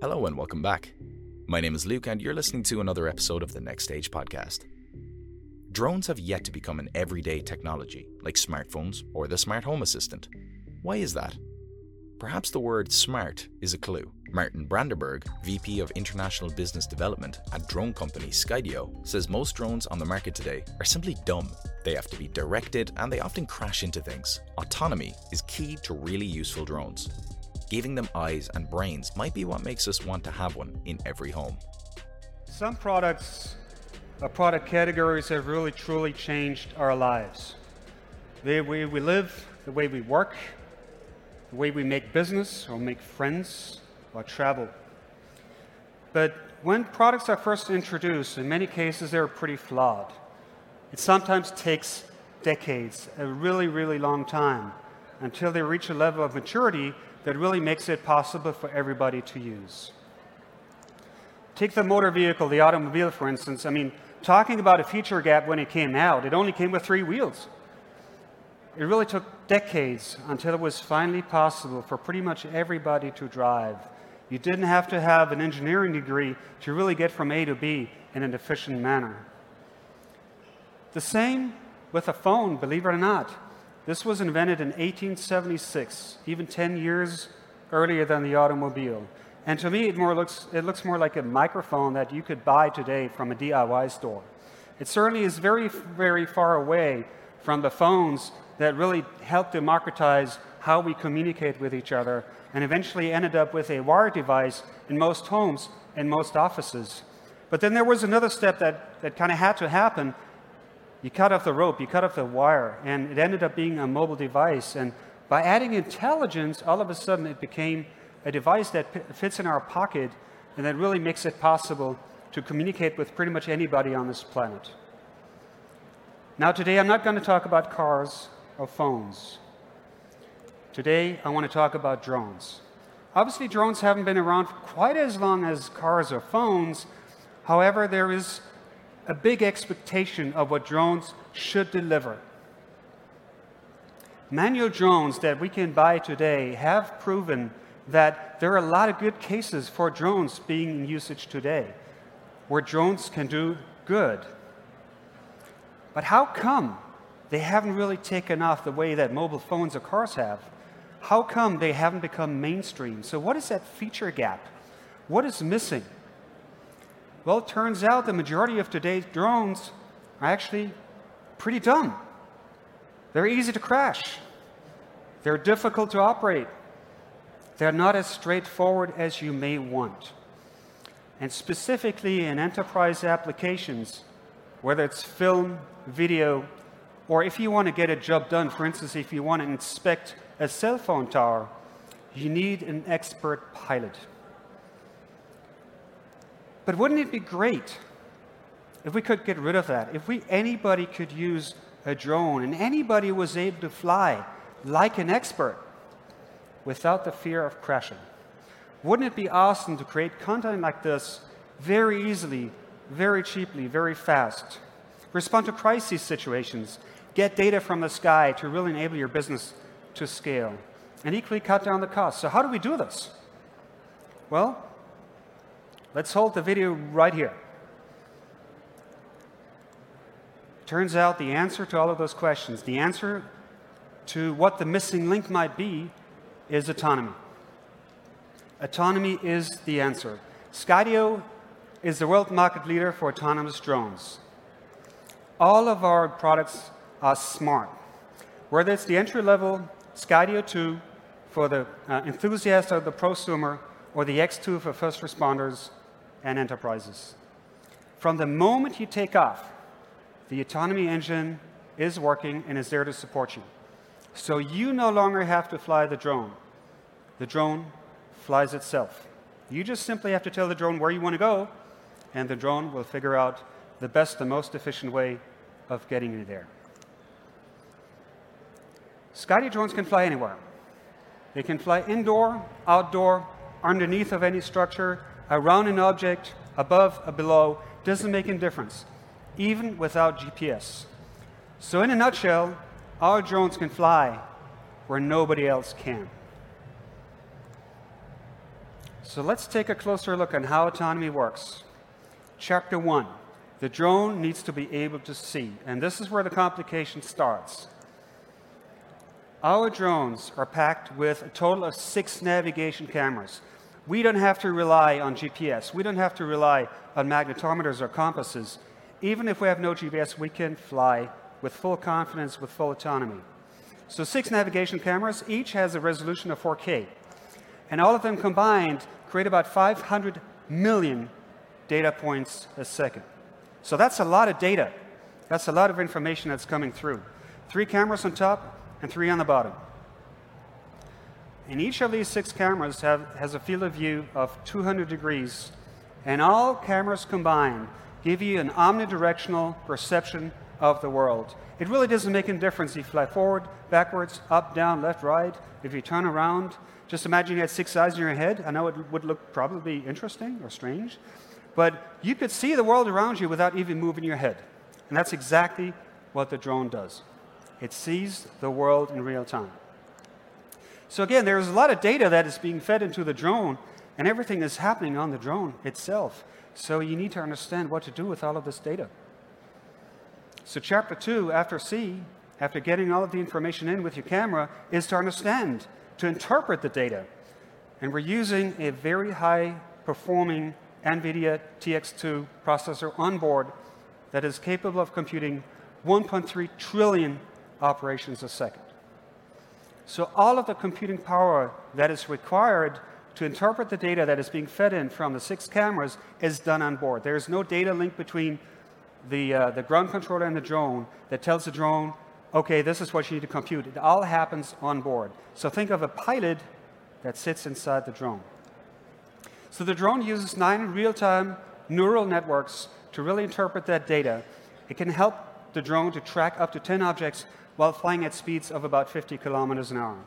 Hello and welcome back. My name is Luke, and you're listening to another episode of the Next Stage podcast. Drones have yet to become an everyday technology, like smartphones or the smart home assistant. Why is that? Perhaps the word smart is a clue. Martin Brandenburg, VP of International Business Development at drone company Skydio, says most drones on the market today are simply dumb. They have to be directed and they often crash into things. Autonomy is key to really useful drones. Giving them eyes and brains might be what makes us want to have one in every home. Some products or product categories have really truly changed our lives. The way we live, the way we work, the way we make business or make friends or travel. But when products are first introduced, in many cases they're pretty flawed. It sometimes takes decades, a really, really long time, until they reach a level of maturity that really makes it possible for everybody to use. Take the motor vehicle, the automobile, for instance. I mean, talking about a feature gap when it came out, it only came with three wheels. It really took decades until it was finally possible for pretty much everybody to drive. You didn't have to have an engineering degree to really get from A to B in an efficient manner. The same with a phone, believe it or not. This was invented in 1876, even 10 years earlier than the automobile. And to me, it, more looks, it looks more like a microphone that you could buy today from a DIY store. It certainly is very, very far away from the phones that really helped democratize how we communicate with each other and eventually ended up with a wire device in most homes and most offices. But then there was another step that, that kind of had to happen. You cut off the rope, you cut off the wire, and it ended up being a mobile device. And by adding intelligence, all of a sudden it became a device that p- fits in our pocket and that really makes it possible to communicate with pretty much anybody on this planet. Now, today I'm not going to talk about cars or phones. Today, I want to talk about drones. Obviously, drones haven't been around for quite as long as cars or phones. However, there is a big expectation of what drones should deliver. Manual drones that we can buy today have proven that there are a lot of good cases for drones being in usage today, where drones can do good. But how come they haven't really taken off the way that mobile phones or cars have. How come they haven't become mainstream? So, what is that feature gap? What is missing? Well, it turns out the majority of today's drones are actually pretty dumb. They're easy to crash, they're difficult to operate, they're not as straightforward as you may want. And specifically in enterprise applications, whether it's film, video, or if you want to get a job done, for instance, if you want to inspect a cell phone tower, you need an expert pilot. But wouldn't it be great if we could get rid of that? If we, anybody could use a drone and anybody was able to fly like an expert without the fear of crashing? Wouldn't it be awesome to create content like this very easily, very cheaply, very fast? Respond to crisis situations get data from the sky to really enable your business to scale and equally cut down the cost. So, how do we do this? Well, let's hold the video right here. Turns out the answer to all of those questions, the answer to what the missing link might be, is autonomy. Autonomy is the answer. Skydio is the world market leader for autonomous drones. All of our products are smart. Whether it's the entry level Skydio 2 for the uh, enthusiast or the prosumer, or the X2 for first responders and enterprises. From the moment you take off, the autonomy engine is working and is there to support you. So you no longer have to fly the drone. The drone flies itself. You just simply have to tell the drone where you want to go, and the drone will figure out the best and most efficient way of getting you there. Skydio drones can fly anywhere. They can fly indoor, outdoor, underneath of any structure, around an object, above or below, doesn't make any difference, even without GPS. So, in a nutshell, our drones can fly where nobody else can. So let's take a closer look on how autonomy works. Chapter 1 The drone needs to be able to see, and this is where the complication starts. Our drones are packed with a total of six navigation cameras. We don't have to rely on GPS. We don't have to rely on magnetometers or compasses. Even if we have no GPS, we can fly with full confidence, with full autonomy. So six navigation cameras, each has a resolution of 4K. And all of them combined create about 500 million data points a second. So that's a lot of data. That's a lot of information that's coming through. Three cameras on top, and three on the bottom. And each of these six cameras have, has a field of view of 200 degrees, and all cameras combined give you an omnidirectional perception of the world. It really doesn't make any difference if you fly forward, backwards, up, down, left, right, if you turn around. Just imagine you had six eyes in your head. I know it would look probably interesting or strange, but you could see the world around you without even moving your head. And that's exactly what the drone does. It sees the world in real time. So again, there's a lot of data that is being fed into the drone, and everything is happening on the drone itself. So you need to understand what to do with all of this data. So chapter two, after see, after getting all of the information in with your camera, is to understand, to interpret the data. And we're using a very high performing NVIDIA TX2 processor on board that is capable of computing 1.3 trillion operations a second. So all of the computing power that is required to interpret the data that is being fed in from the six cameras is done on board. There is no data link between the, uh, the ground controller and the drone that tells the drone, okay, this is what you need to compute. It all happens on board. So think of a pilot that sits inside the drone. So the drone uses nine real-time neural networks to really interpret that data. It can help the drone to track up to 10 objects while flying at speeds of about 50 kilometers an hour.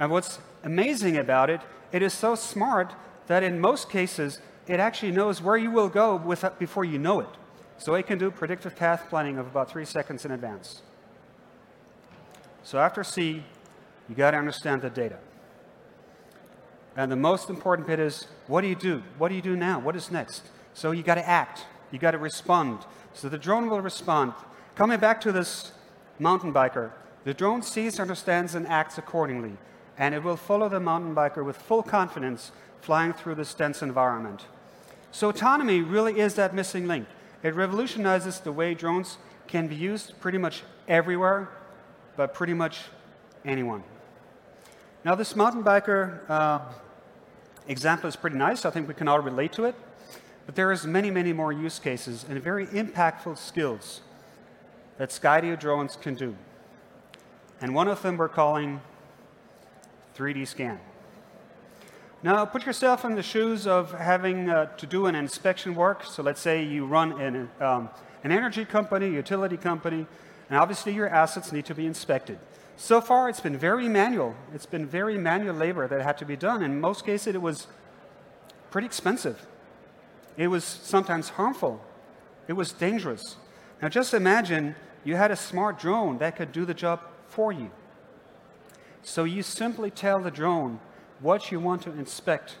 And what's amazing about it, it is so smart that in most cases, it actually knows where you will go before you know it. So it can do predictive path planning of about three seconds in advance. So after see, you got to understand the data. And the most important bit is what do you do? What do you do now? What is next? So you got to act. You got to respond. So the drone will respond. Coming back to this mountain biker, the drone sees, understands, and acts accordingly, and it will follow the mountain biker with full confidence flying through this dense environment. So autonomy really is that missing link. It revolutionizes the way drones can be used pretty much everywhere, but pretty much anyone. Now, this mountain biker uh, example is pretty nice. I think we can all relate to it. But there is many, many more use cases and very impactful skills that Skydio drones can do. And one of them we're calling 3D scan. Now, put yourself in the shoes of having uh, to do an inspection work. So let's say you run an, um, an energy company, utility company, and obviously your assets need to be inspected. So far, it's been very manual. It's been very manual labor that had to be done. In most cases, it was pretty expensive. It was sometimes harmful. It was dangerous. Now, just imagine you had a smart drone that could do the job for you. So you simply tell the drone what you want to inspect,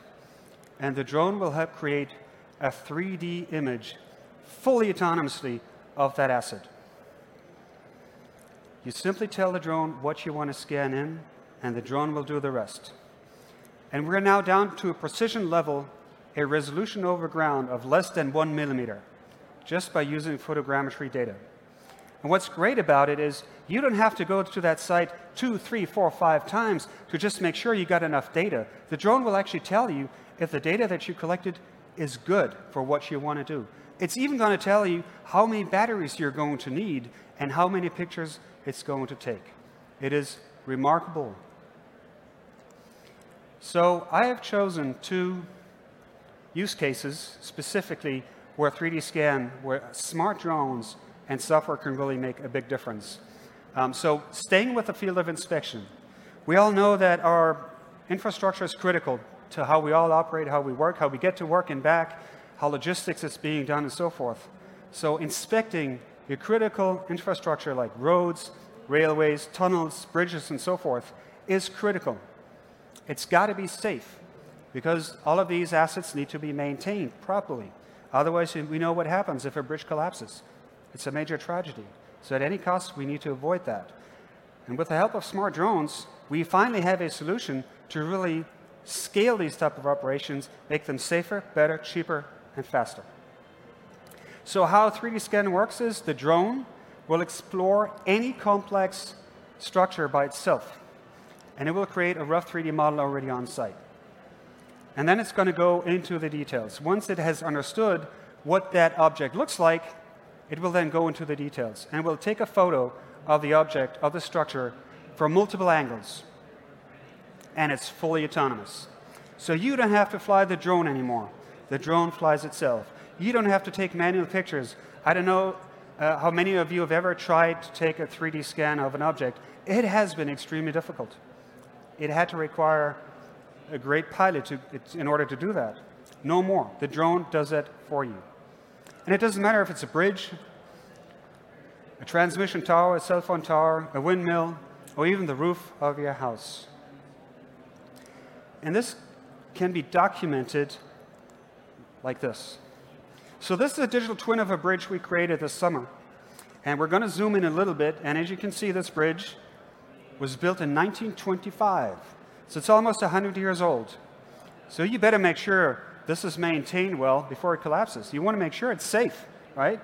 and the drone will help create a 3D image fully autonomously of that asset. You simply tell the drone what you want to scan in, and the drone will do the rest. And we're now down to a precision level, a resolution over ground of less than one millimeter, just by using photogrammetry data. And what's great about it is you don't have to go to that site two, three, four, five times to just make sure you got enough data. The drone will actually tell you if the data that you collected is good for what you want to do. It's even going to tell you how many batteries you're going to need and how many pictures it's going to take. It is remarkable. So I have chosen two use cases specifically where 3D scan, where smart drones and software can really make a big difference. Um, so staying with the field of inspection, we all know that our infrastructure is critical to how we all operate, how we work, how we get to work and back, how logistics is being done and so forth. So inspecting your critical infrastructure like roads, railways, tunnels, bridges, and so forth is critical. It's got to be safe. because all of these assets need to be maintained properly. Otherwise, we know what happens if a bridge collapses. It's a major tragedy. So, at any cost, we need to avoid that. And with the help of smart drones, we finally have a solution to really scale these type of operations, make them safer, better, cheaper, and faster. So how 3D scan works is the drone will explore any complex structure by itself, and it will create a rough 3D model already on site. And then it's going to go into the details. Once it has understood what that object looks like, it will then go into the details and will take a photo of the object, of the structure, from multiple angles. And it's fully autonomous. So you don't have to fly the drone anymore. The drone flies itself. You don't have to take manual pictures. I don't know uh, how many of you have ever tried to take a 3D scan of an object. It has been extremely difficult. It had to require a great pilot to, in order to do that. No more. The drone does it for you. And it doesn't matter if it's a bridge, a transmission tower, a cell phone tower, a windmill, or even the roof of your house. And this can be documented like this. So this is a digital twin of a bridge we created this summer. And we're going to zoom in a little bit. And as you can see, this bridge was built in 1925. So it's almost 100 years old. So you better make sure this is maintained well before it collapses. You want to make sure it's safe, right?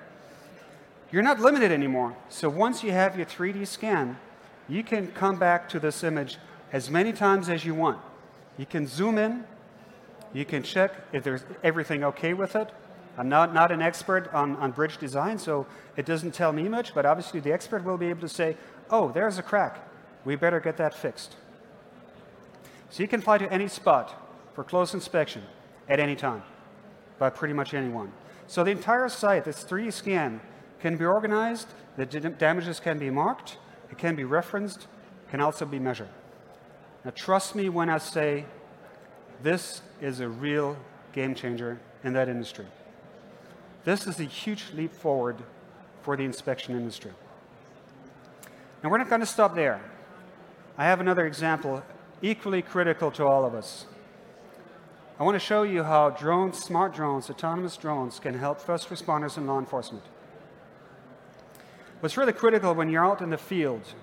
You're not limited anymore. So once you have your 3D scan, you can come back to this image as many times as you want. You can zoom in, you can check if there's everything okay with it, I'm not, not an expert on, on bridge design, so it doesn't tell me much, but obviously the expert will be able to say, oh, there's a crack. We better get that fixed. So you can fly to any spot for close inspection at any time by pretty much anyone. So the entire site, this 3D scan, can be organized, the damages can be marked, it can be referenced, can also be measured. Now trust me when I say this is a real game changer in that industry. This is a huge leap forward for the inspection industry. And we're not going to stop there. I have another example equally critical to all of us. I want to show you how drones, smart drones, autonomous drones can help first responders and law enforcement. What's really critical when you're out in the field,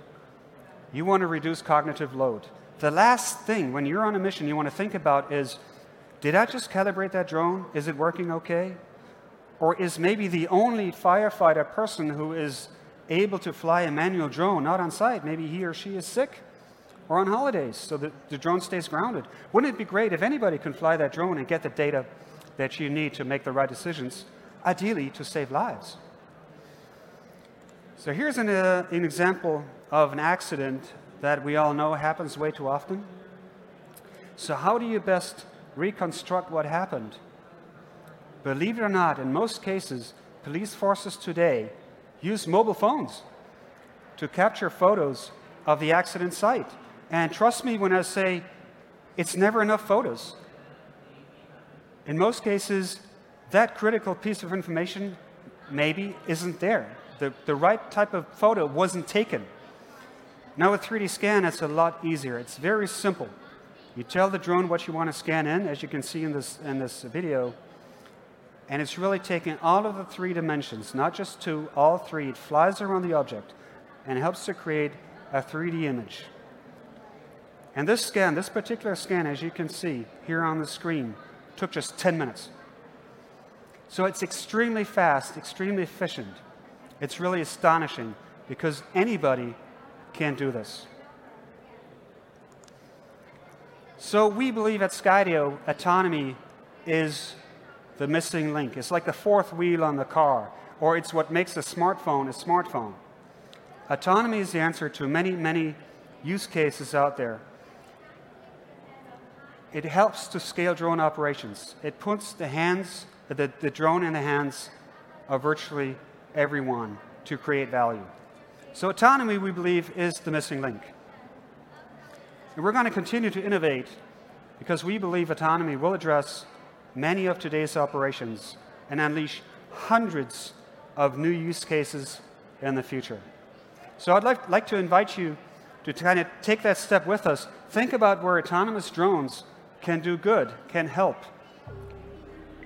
you want to reduce cognitive load. The last thing when you're on a mission you want to think about is did I just calibrate that drone? Is it working okay? or is maybe the only firefighter person who is able to fly a manual drone, not on site. Maybe he or she is sick or on holidays, so that the drone stays grounded. Wouldn't it be great if anybody can fly that drone and get the data that you need to make the right decisions, ideally to save lives? So here's an, uh, an example of an accident that we all know happens way too often. So, how do you best reconstruct what happened? Believe it or not, in most cases, police forces today use mobile phones to capture photos of the accident site. And trust me when I say it's never enough photos. In most cases, that critical piece of information maybe isn't there. The, the right type of photo wasn't taken. Now, with 3D scan, it's a lot easier. It's very simple. You tell the drone what you want to scan in, as you can see in this, in this video, and it's really taking all of the three dimensions, not just two, all three. It flies around the object and helps to create a 3D image. And this scan, this particular scan, as you can see here on the screen, took just 10 minutes. So it's extremely fast, extremely efficient. It's really astonishing because anybody can do this. So we believe at Skydio, autonomy is the missing link. It's like the fourth wheel on the car, or it's what makes a smartphone a smartphone. Autonomy is the answer to many, many use cases out there. It helps to scale drone operations. It puts the hands, the, the drone in the hands of virtually everyone to create value. So autonomy, we believe, is the missing link. And we're going to continue to innovate because we believe autonomy will address many of today's operations and unleash hundreds of new use cases in the future. So I'd like, like to invite you to kind of take that step with us. Think about where autonomous drones can do good, can help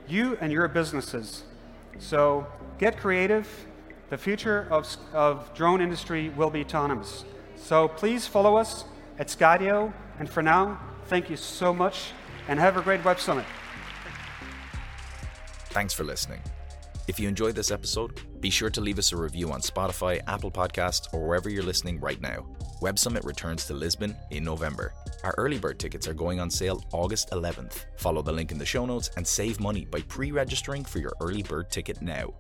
you and your businesses. So get creative. The future of, of drone industry will be autonomous. So please follow us at Skydio. And for now, thank you so much and have a great Web Summit. Thanks for listening. If you enjoyed this episode, be sure to leave us a review on Spotify, Apple Podcasts, or wherever you're listening right now. Web Summit returns to Lisbon in November. Our early bird tickets are going on sale August 11th. Follow the link in the show notes and save money by pre registering for your early bird ticket now.